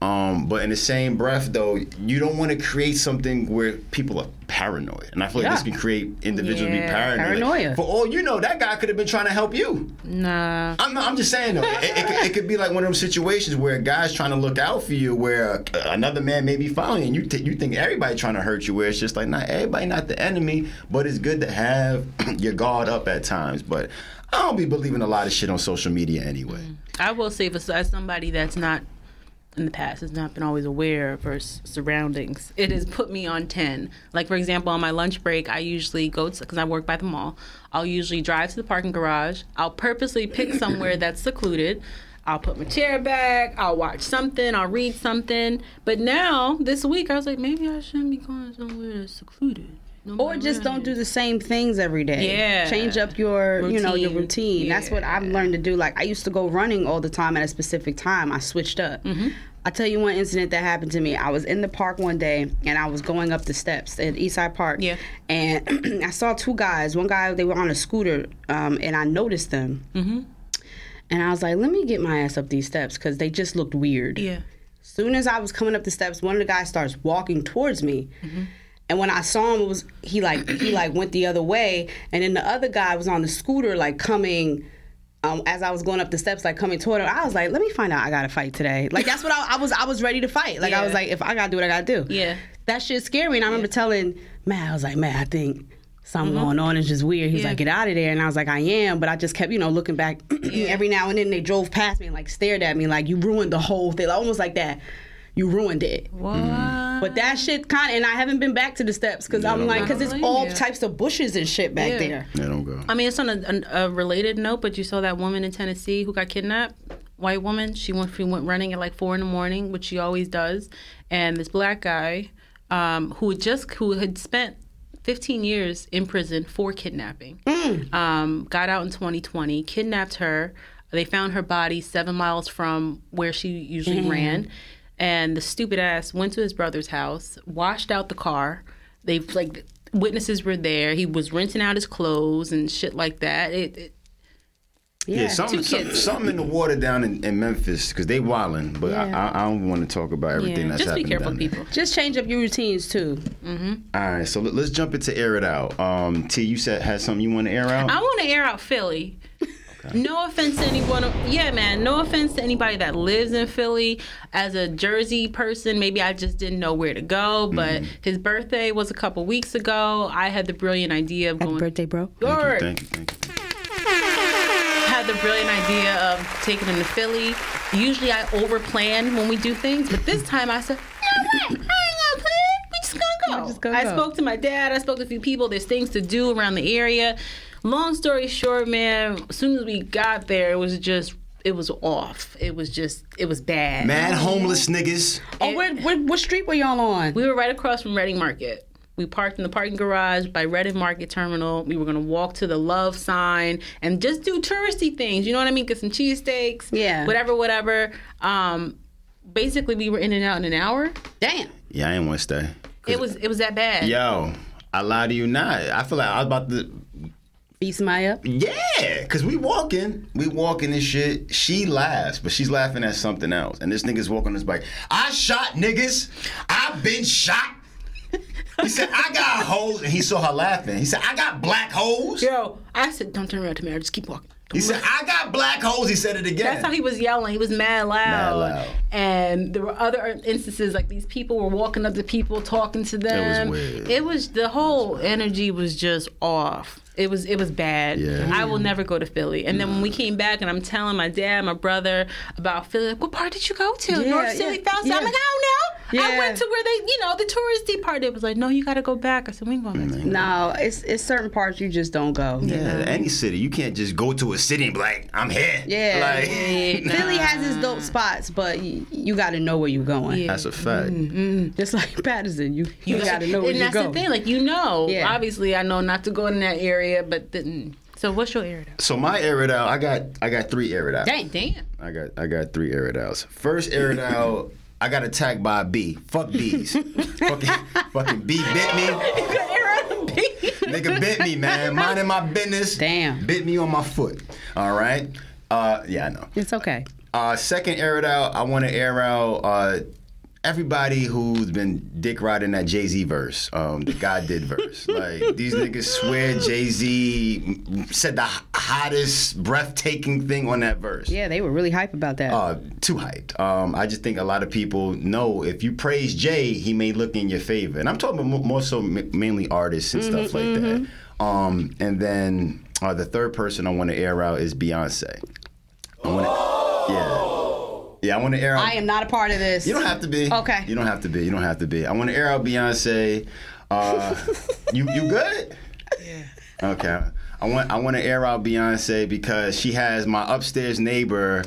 um, but in the same breath, though, you don't want to create something where people are paranoid, and I feel like this can create individuals Yeah, be paranoid. Like, paranoia. for all you know, that guy could have been trying to help you. Nah. I'm, not, I'm just saying though, it, it, could- it could be like one of those situations where a guy's trying to look out for you, where uh, another man may be following you, and you, th- you think everybody trying to hurt you. Where it's just like, not everybody, not the enemy, but it's good to have [CLEARS THROAT] your guard up at times. But I don't be believing a lot of shit on social media anyway. I will say, for as somebody that's not in the past has not been always aware of her surroundings, it has put me on ten. Like for example, on my lunch break, I usually go to because I work by the mall. I'll usually drive to the parking garage. I'll purposely pick [COUGHS] somewhere that's secluded. I'll put my chair back. I'll watch something. I'll read something. But now this week, I was like, maybe I shouldn't be going somewhere that's secluded. Or just don't do the same things every day. Yeah. Change up your, you know, your Routine. routine. That's what I've learned to do. Like I used to go running all the time at a specific time. I switched up. Mm-hmm. I tell you one incident that happened to me. I was in the park one day and I was going up the steps at Eastside Park. Yeah. And [CLEARS THROAT] I saw two guys. One guy they were on a scooter, um, and I noticed them. Mm-hmm. And I was like, let me get my ass up these steps because they just looked weird. Yeah. Soon as I was coming up the steps, one of the guys starts walking towards me. And when I saw him, it was he like he like went the other way, and then the other guy was on the scooter like coming. Um, as I was going up the steps, like coming toward him, I was like, "Let me find out. I gotta fight today." Like that's what I, I was. I was ready to fight. Like I was like, "If I gotta do what I gotta do." Yeah. That shit scared me, and I remember telling Matt, I was like, "Matt, I think something going on. It's just weird." He's Mm-hmm. Yeah. like, "Get out of there," and I was like, "I am," but I just kept, you know, looking back. [CLEARS THROAT] Every now and then, they drove past me and like stared at me, like, "You ruined the whole thing," like, almost like that. You ruined it. What? But that shit kind of, and I haven't been back to the steps because I'm like, because it's all you. types of bushes and shit back Yeah. there. They don't go. I mean, it's on a, a, a related note, but you saw that woman in Tennessee who got kidnapped. White woman. She went. She went running at like four in the morning, which she always does. And this black guy, um, who had just who had spent 15 years in prison for kidnapping, um, got out in 2020, kidnapped her. They found her body seven miles from where she usually ran, and the stupid ass went to his brother's house, washed out the car. They like witnesses were there. He was rinsing out his clothes and shit like that. It, it Yeah, something, two something, kids. something in the water down in, in Memphis because they wildin'. But I, Yeah. I, I don't want to talk about everything yeah, that's just be happening careful, down there. people. Just change up your routines too. All right, so let, us jump into air it out. Um, T, you said had something you want to air out? I want to air out Philly. [LAUGHS] No offense to anyone. Yeah, man. No offense to anybody that lives in Philly. As a Jersey person, maybe I just didn't know where to go. But Mm-hmm. his birthday was a couple weeks ago. I had the brilliant idea of Happy going. birthday, bro. Lord, Thank you, thank you. had the brilliant idea of taking him to Philly. Usually I overplan when we do things, but this time I said, you know what? I ain't gonna plan. We just gonna go. I go. spoke to my dad. I spoke to a few people. There's things to do around the area. Long story short, man, as soon as we got there, it was just, it was off. It was just, it was bad. Mad homeless niggas. Oh, where, where, what street were y'all on? We were right across from Reading Market. We parked in the parking garage by Reading Market Terminal. We were gonna walk to the love sign and just do touristy things. You know what I mean? Get some cheesesteaks. Yeah. Whatever, whatever. Um, basically, we were in and out in an hour. Damn. Yeah, I ain't want to stay. It was it was that bad. Yo, I lie to you not. I feel like I was about to. Beat somebody up. Yeah, cause we walking, we walking and shit. She laughs, but she's laughing at something else. And this nigga's walking on his bike. I shot niggas. I've been shot. He said, I got holes. And he saw her laughing. He said, I got black holes. Yo, I said, don't turn around to me. I just keep walking. He said, I got black holes." He said it again. That's how he was yelling. He was mad loud. Mad loud. And there were other instances like these people were walking up to people, talking to them. weird. It was the whole energy was just off. It was it was bad. Yeah. I will never go to Philly. And then when we came back and I'm telling my dad, my brother about Philly, like, what part did you go to? Yeah, North Philly, South. I'm like, I don't know. I went to where they, you know, the touristy part. It was like, no, you got to go back. I said, we ain't going back. Mm-hmm. No, it's it's certain parts you just don't go. Yeah, any city. You can't just go to a city and be like, I'm here. Yeah. Like, [LAUGHS] Philly has its dope spots, but you, you got to know where you're going. Yeah. that's a fact. Mm-hmm, mm-hmm. Just like [LAUGHS] Paterson, you you got to know where and that's the thing, like you know, Yeah. obviously I know not to go in that area, but then, mm. so what's your area? So my air it out, I got I got three air it. Dang. Damn. I got I got three air outs. First air it out, I got attacked by a bee. Fuck bees. [LAUGHS] fucking fucking bee bit me. Nigga bit me, man. [LAUGHS] Minding my business. Damn. Bit me on my foot. All right. Uh, yeah, I know. It's okay. Uh, second air it out. I want to air out uh, everybody who's been dick riding that Jay Z verse, um, the God did verse. [LAUGHS] like these niggas swear Jay Z said the hottest, breathtaking thing on that verse. Yeah, they were really hype about that. Uh, too hyped. Um, I just think a lot of people know if you praise Jay, he may look in your favor, and I'm talking about more so mainly artists and stuff like that. Um, and then uh, the third person I want to air out is Beyonce. I want to, yeah, yeah. I want to air out. I am not a part of this. You don't have to be. Okay. You don't have to be. You don't have to be. I want to air out Beyonce. Uh, [LAUGHS] you you good? Yeah. Okay. I want I want to air out Beyonce because she has my upstairs neighbor.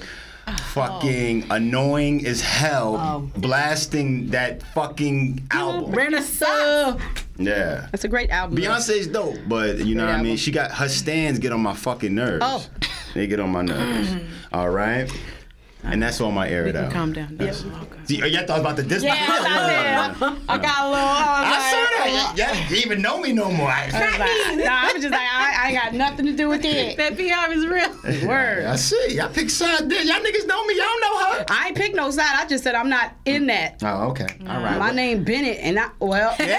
Fucking annoying as hell, Oh. blasting that fucking album. Renaissance. Yeah, That's a great album. Beyonce's dope, but you know Great what I mean. She got her stands get on my fucking nerves. Oh. they get on my nerves. [CLEARS THROAT] All right, and that's all my air it out. Calm down. Yeah. See, y'all thought I about to diss Yeah, I did. [LAUGHS] I got a little. I was I saw that. Y'all didn't even know me no more. I, I was like, nah, I was just like, I, I ain't got nothing to do with it. [LAUGHS] That PR is real. [LAUGHS] Word. I see. Y'all pick sides there. Y'all niggas know me. Y'all know her. I ain't picked no side. I just said I'm not in that. Oh, okay. All right. My name Bennett, and I well, Yeah,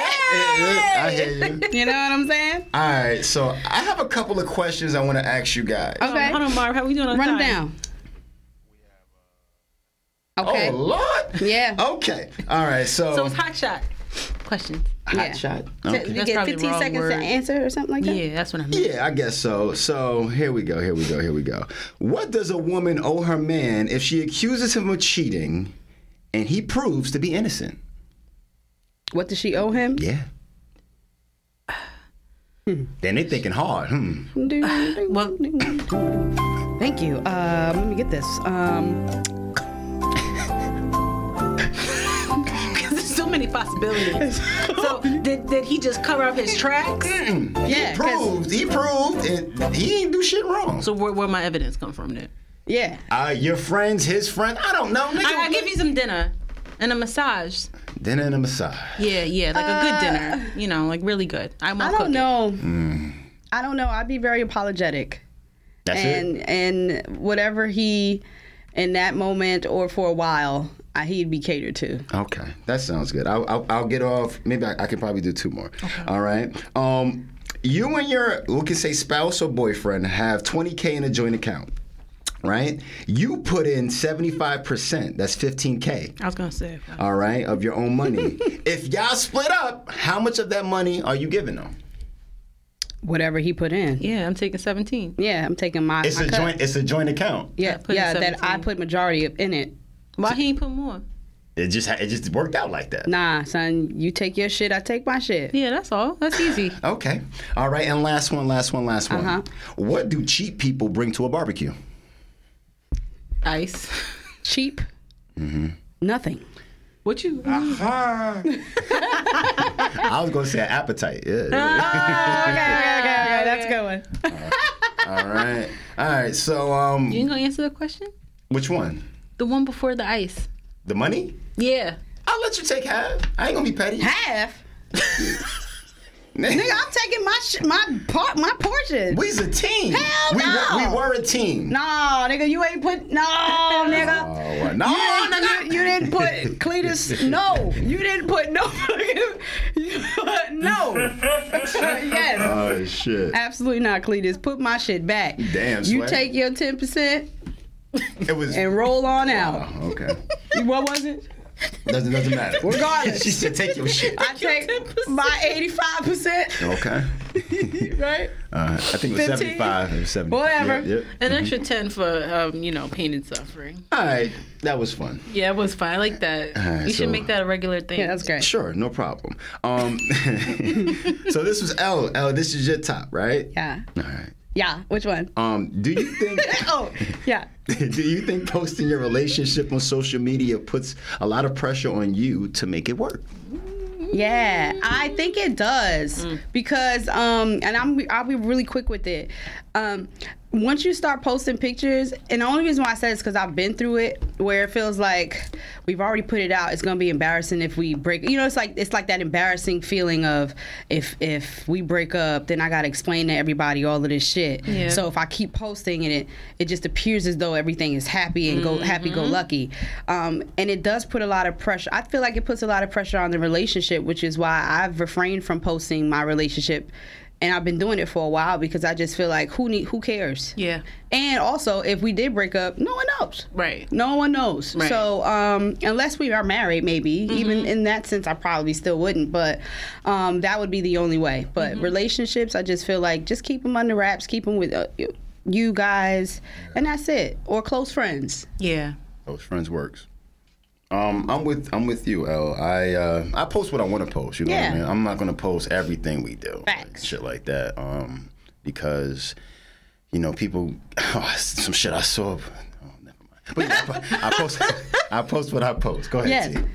I hear you. you know what I'm saying? All right. So I have a couple of questions I want to ask you guys. Okay, Hold on, Marv. How we doing on run them time? down. Okay. Oh Lord. Yeah. Okay. All right. So, So it's hot shot questions. hot yeah. shot. So Okay. you get 15 seconds word. to answer or something like that. Yeah, that's what I mean. Yeah, I guess so. So here we go. Here we go. Here we go. What does a woman owe her man if she accuses him of cheating, and he proves to be innocent? What does she owe him? Yeah. [SIGHS] Then they thinking hard. Hmm. [SIGHS] Well, Thank you. Um, let me get this. Um, many possibilities. [LAUGHS] so did, did he just cover up his tracks? yeah, 'cause- Proved. He proved. And he ain't do shit wrong. So where where my evidence come from then? Yeah. Uh, your friends, his friend. I don't know. Nigga, I, I give you some dinner and a massage. dinner and a massage. Yeah, yeah, like a good dinner. You know, like really good. I won't I don't it. know. Mm. I don't know. I'd be very apologetic. That's and it. and whatever he in that moment or for a while, I, he'd be catered to. Okay, that sounds good. I'll, I'll, I'll get off. Maybe I, I can probably do two more. All right. Um, you and your we can say spouse or boyfriend have 20k in a joint account, right? You put in 75%. That's 15k. I was gonna say. All right, of your own money. [LAUGHS] if y'all split up, how much of that money are you giving them? Whatever he put in. Yeah, I'm taking 17. Yeah, I'm taking my. It's my a cut. joint. It's a joint account. Yeah, put yeah. That I put majority of- in it. Why he ain't put more? It just it just worked out like that. Nah, son, you take your shit, I take my shit. Yeah, that's all. That's easy. [LAUGHS] Okay. All right, and last one, last one, last one. Uh-huh. What do cheap people bring to a barbecue? Ice. [LAUGHS] Cheap. Mm-hmm. Nothing. What you? Uh-huh. [LAUGHS] I was gonna say appetite. Yeah. okay, okay, okay, okay. That's a good one. All right. All right. So, um, You ain't gonna answer the question? which one? The one before the ice. The money? Yeah. I'll let you take half. I ain't gonna be petty. Half. [LAUGHS] Nigga, I'm taking my sh- my part my portion. We's a team. Hell we, no. were, we were a team. no, nigga, you ain't put no, [LAUGHS] nigga. Oh, no, You, nigga. you, you didn't put [LAUGHS] Cletus. No, you didn't put no. you put no. yes, Oh shit. absolutely not, Cletus. Put my shit back. Damn, You Sway. take your ten percent It was. and roll on out. Oh, okay. [LAUGHS] What was it? Doesn't doesn't matter. Regardless. [LAUGHS] she said, "Take your shit." I take my eighty-five percent. Okay. [LAUGHS] Right. Uh, I think it was 15? seventy-five. It was seventy. Whatever. Yep, yep. An extra 10 for, um, you know, pain and suffering. All right. That was fun. Yeah, it was fun. I like that. Alright, you should make that a regular thing. Yeah, that's great. Sure, no problem. Um, so this was L. L. This is your top, right? Yeah. All right. Yeah. Which one? Um, do you think? [LAUGHS] Oh, yeah. [LAUGHS] do you think posting your relationship on social media puts a lot of pressure on you to make it work? Yeah, I think it does because um and I'm I'll be really quick with it. Um once you start posting pictures, and the only reason why I said it's because I've been through it, where it feels like we've already put it out. It's gonna be embarrassing if we break. You know, it's like it's like that embarrassing feeling of if if we break up, then I gotta explain to everybody all of this shit. Yeah. So if I keep posting and it, it just appears as though everything is happy and go happy go lucky, um, and it does put a lot of pressure. I feel like it puts a lot of pressure on the relationship, which is why I've refrained from posting my relationship, and I've been doing it for a while because I just feel like who need who cares? Yeah. And also, if we did break up, no one knows. Right. No one knows. Right. So, um, unless we are married, maybe even in that sense, I probably still wouldn't. But um, that would be the only way. But relationships, I just feel like just keep them under wraps, keep them with uh, you- you guys, and that's it. Or close friends. Yeah. Those friends works. Um, I'm with I'm with you, L. I uh, I post what I want to post. You know what I mean? I'm not gonna post everything we do, Facts. shit like that. Um, because you know people. [LAUGHS] Oh, some shit I saw. Oh, never mind. But yeah, I, I post [LAUGHS] I post what I post. Go ahead. Yes. T.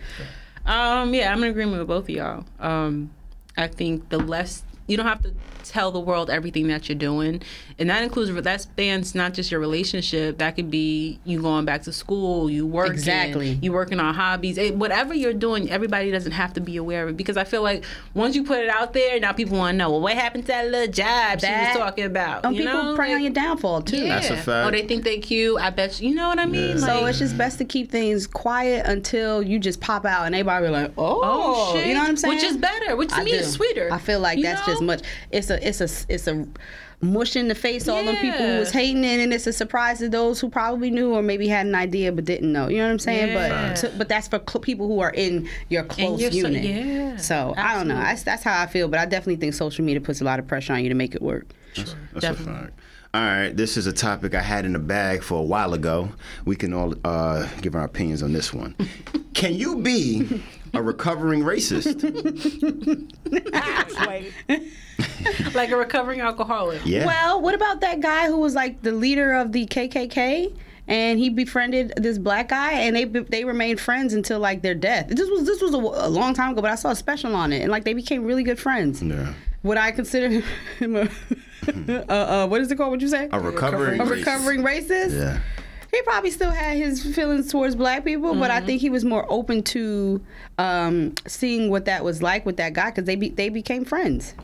Um, yeah, I'm in agreement with both of y'all. Um, I think the less you don't have to tell the world everything that you're doing, and that includes that spans not just your relationship. That could be you going back to school, you working, Exactly. you working on hobbies, Eh, whatever you're doing. Everybody doesn't have to be aware of it because I feel like once you put it out there, now people want to know. Well, what happened to that little job she That- was talking about? And you people know? prey on your downfall too. yeah. That's a fact. Or they think they cute. I bet you. You know what I mean? Yeah. So it's just best to keep things quiet until you just pop out and everybody be like, oh, oh shit, you know what I'm saying? Which is better. Which to I me do. is sweeter. I feel like You that's know? just much. It's a it's a it's a mush in the face. All them people who was hating it, and it's a surprise to those who probably knew or maybe had an idea but didn't know. You know what I'm saying? Yeah. But to, but that's for cl- people who are in your close your so- unit. yeah, So I don't know. That's, that's how I feel. But I definitely think social media puts a lot of pressure on you to make it work. That's Definitely. a fact. All right, this is a topic I had in the bag for a while ago. We can all uh, give our opinions on this one. [LAUGHS] can you be a recovering racist? [LAUGHS] like a recovering alcoholic. Yeah. Well, what about that guy who was like the leader of the KKK? And he befriended this black guy, and they they remained friends until like their death. This was this was a, a long time ago, but I saw a special on it, and like they became really good friends. yeah. Would I consider him a [LAUGHS] uh, uh, what is it called? What you say? A recovering A recovering racist? Yeah. he probably still had his feelings towards black people, but I think he was more open to um, seeing what that was like with that guy because they be, they became friends.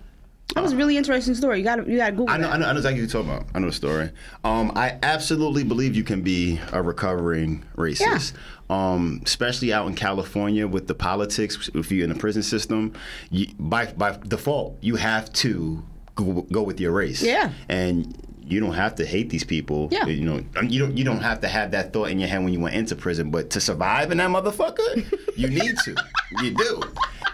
That was a really interesting story. You got to you got to Google I know, that. I know, I know exactly what you're talking about. I know the story. Um, I absolutely believe you can be a recovering racist. Um, especially out in California with the politics, if you're in the prison system, you, by by default, you have to go, go with your race. Yeah. and you don't have to hate these people. Yeah. you know, you don't you don't have to have that thought in your head when you went into prison. But to survive in that motherfucker, you need to. You do.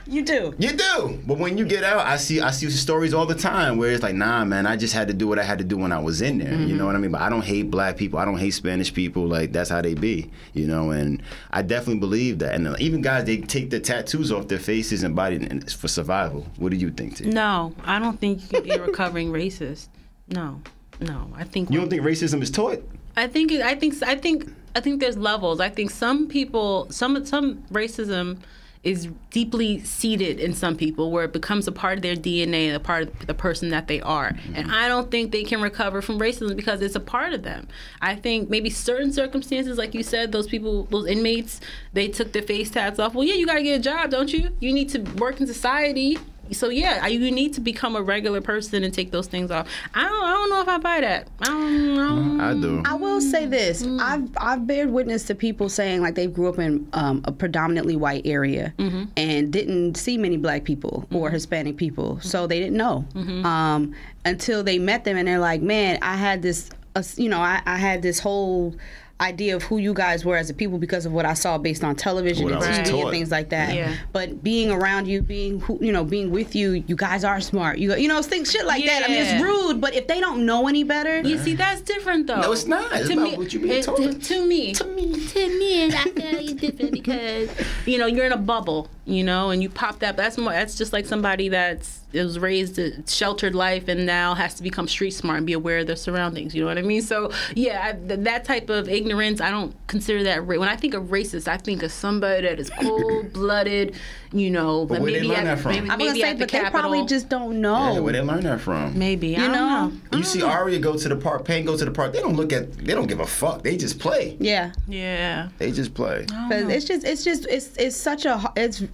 You do. You do, but when you get out, I see I see stories all the time where it's like, nah, man, I just had to do what I had to do when I was in there. You mm-hmm. know what I mean? But I don't hate black people. I don't hate Spanish people. Like that's how they be. You know, and I definitely believe that. And uh, even guys, they take the tattoos off their faces and body and for survival. What do you think? T? No, I don't think you can be a recovering racist. No, no. I think You don't think racism is taught? I think it, I think I think I think there's levels. I think some people some some racism is deeply seated in some people where it becomes a part of their DNA, and a part of the person that they are. And mm-hmm. I don't think they can recover from racism because it's a part of them. I think maybe certain circumstances, like you said, those people, those inmates, they took their face tats off. Well, yeah, you got to get a job, don't you? You need to work in society. So yeah, you need to become a regular person and take those things off. I don't, I don't know if I buy that. I don't know. I do. I will say this: I've I've bared witness to people saying like they grew up in um, a predominantly white area and didn't see many black people or Hispanic people, so they didn't know um, until they met them, and they're like, "Man, I had this, uh, you know, I, I had this whole." Idea of who you guys were as a people because of what I saw based on television What and I was TV and things like that. Yeah. But being around you, being who, you know, being with you, you guys are smart. You you know, things shit like that. I mean, it's rude, but if they don't know any better, You see, that's different though. No, it's not. It's to about me, what you being it- taught. To, to me, to me, to me, I feel it's different because you know you're in a bubble, you know, and you pop that. That's more. That's just like somebody that's it was raised a sheltered life and now has to become street smart and be aware of their surroundings. You know what I mean? So yeah, I, th- that type of ignorance, I don't consider that. Ra- when I think of racist, I think of somebody that is cold blooded. You know, But where they maybe learn at, that from? Maybe, I'm gonna say, at the but they Capitol. probably just don't know. Yeah, where they learn that from? maybe. I You don't know? know. You see Aria go to the park, Payne go to the park. They don't look at. They don't give a fuck. They just play. yeah, Yeah. They just play. because it's just it's just it's it's such a it's.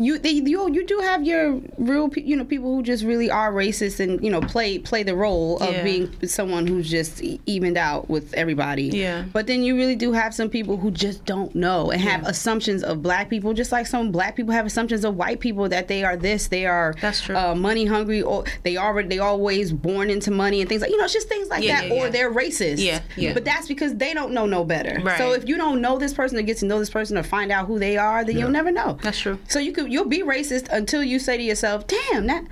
You, they, you you do have your real you know people who just really are racist and you know play play the role of Yeah. being someone who's just evened out with everybody. Yeah. But then you really do have some people who just don't know and have assumptions of black people, just like some black people have assumptions of white people that they are this, they are That's true. Uh, money hungry, or they already they always born into money and things like you know it's just things like Yeah, that, yeah, or yeah. they're racist. Yeah, yeah. But that's because they don't know no better. Right. So if you don't know this person or get to know this person or find out who they are, then you'll never know. That's true. So you could you'll be racist until you say to yourself, "Damn, that."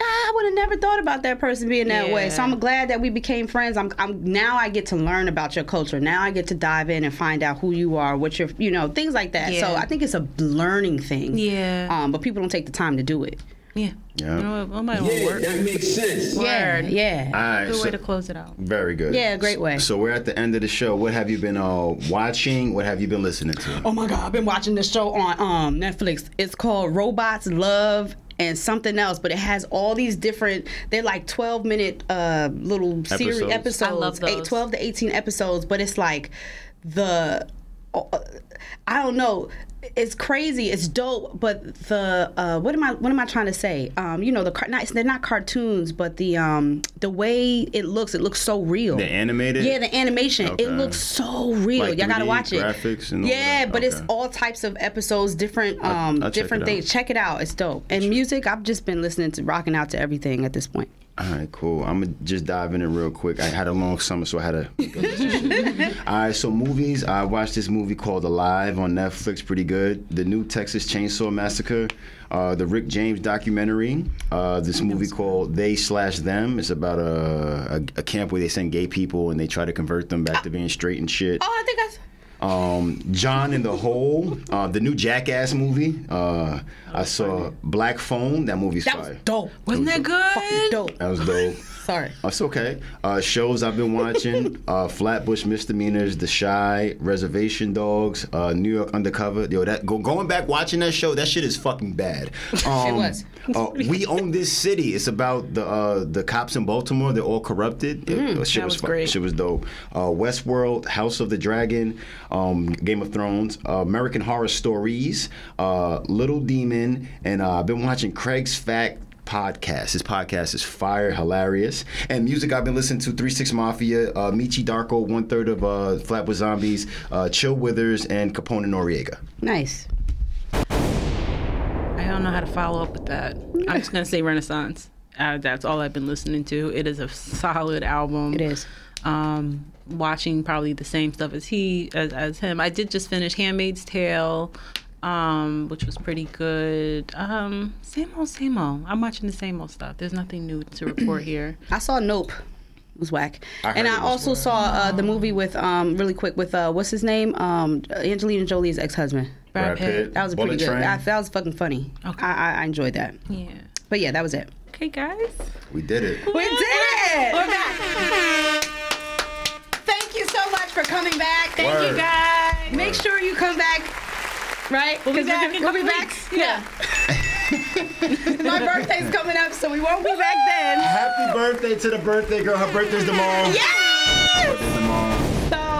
I would have never thought about that person being that way. So I'm glad that we became friends. I'm, I'm now I get to learn about your culture. Now I get to dive in and find out who you are, what you're, you know, things like that. So I think it's a learning thing. Yeah. Um, but people don't take the time to do it. Yeah. Yeah. You know what? That might Yeah, work. that makes sense. Yeah, Word. yeah. All right. Good so- way to close it out. Very good. Yeah, great way. So we're at the end of the show. What have you been uh, watching? What have you been listening to? Oh my god, I've been watching this show on um, Netflix. It's called Robots Love and something else, but it has all these different. They're like twelve minute uh, little series Episodes. episodes. I love Eight, those. Twelve to eighteen episodes, but it's like the. uh, I don't know. It's crazy. It's dope, but the uh, what am I what am I trying to say? Um, you know the car- not, they're not cartoons, but the um, the way it looks, it looks so real. The animated. Yeah, the animation. Okay. It looks so real. Like Y'all gotta 3D watch it. graphics and all yeah, but it's all types of episodes, different um I'll check different it things. out. Check it out. It's dope. And music, I've just been listening to rocking out to everything at this point. All right, cool. I'm gonna just dive in it real quick. I had a long summer, so I had to. [LAUGHS] All right, so movies. I watched this movie called Alive on Netflix. Pretty good. The new Texas Chainsaw Massacre. Uh, the Rick James documentary. Uh, this movie called They Slash Them. It's about a, a, a camp where they send gay people and they try to convert them back to being straight and shit. Oh, I think I. Um, John and the Hole, uh, the new Jackass movie. Uh, I saw Black Phone. That movie's That fire. was dope. Wasn't that good? Fucking dope. That was dope. Sorry. That's okay. Uh, shows I've been watching: [LAUGHS] uh, Flatbush Misdemeanors, The Chi, Reservation Dogs, uh, New York Undercover. Yo, that go, going back watching that show, that shit is fucking bad. [LAUGHS] Um, was. uh, we own this city. It's about the uh, the cops in Baltimore. They're all corrupted. It- uh, shit That was fu- great. Shit was dope. Uh, Westworld, House of the Dragon, um, Game of Thrones, uh, American Horror Stories, uh, Little Demon, and uh, I've been watching Craig's Fact podcast. His podcast is fire, hilarious. And music I've been listening to: Three Six Mafia, uh, Meechy Darko, one third of uh, Flatbush Zombies, uh, Chill Withers, and Capone Noreaga. Nice. I don't know how to follow up with that. I'm just gonna say Renaissance. Uh, that's all I've been listening to. It is a solid album. It is. Um, watching probably the same stuff as he as, as him. I did just finish Handmaid's Tale, um, which was pretty good. Um, same old, same old. I'm watching the same old stuff. There's nothing new to report here. [CLEARS THROAT] I saw Nope. It was whack. I and I also whack. saw uh, the movie with um really quick with uh what's his name um Angelina Jolie's ex husband. Brad Pitt. That was a pretty good. I, that was fucking funny. Okay. I, I I enjoyed that. Yeah. But yeah, that was it. Okay, guys. We did it. We did it. We're back. Thank you so much for coming back. Thank Word. you guys. Make sure you come back. Right? We'll be 'Cause back in We'll be back. weeks. Yeah. [LAUGHS] My birthday's coming up, so we won't be back then. Happy birthday to the birthday girl. Her birthday's tomorrow. Yes. Birthday's tomorrow.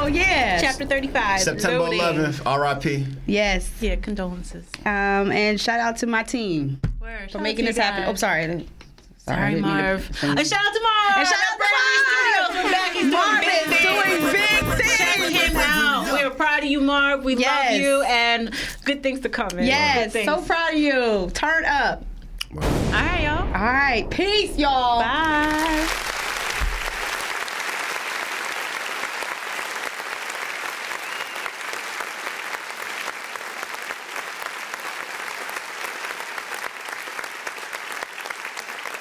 So yeah. Chapter 35. September loading. 11th. R.I.P. Yes. Yeah, condolences. Um, and shout out to my team Word. for making this happen. Oh, sorry. Sorry, Marv. And shout out to Marv. And shout out to Marv. Studios. We're back. He's Marv doing big things. doing big Check him out. We're proud of you, Marv. We Yes. love you, and good things to come. Man. Yes, so proud of you. Turn up. All right, y'all. All right, peace, y'all. Bye.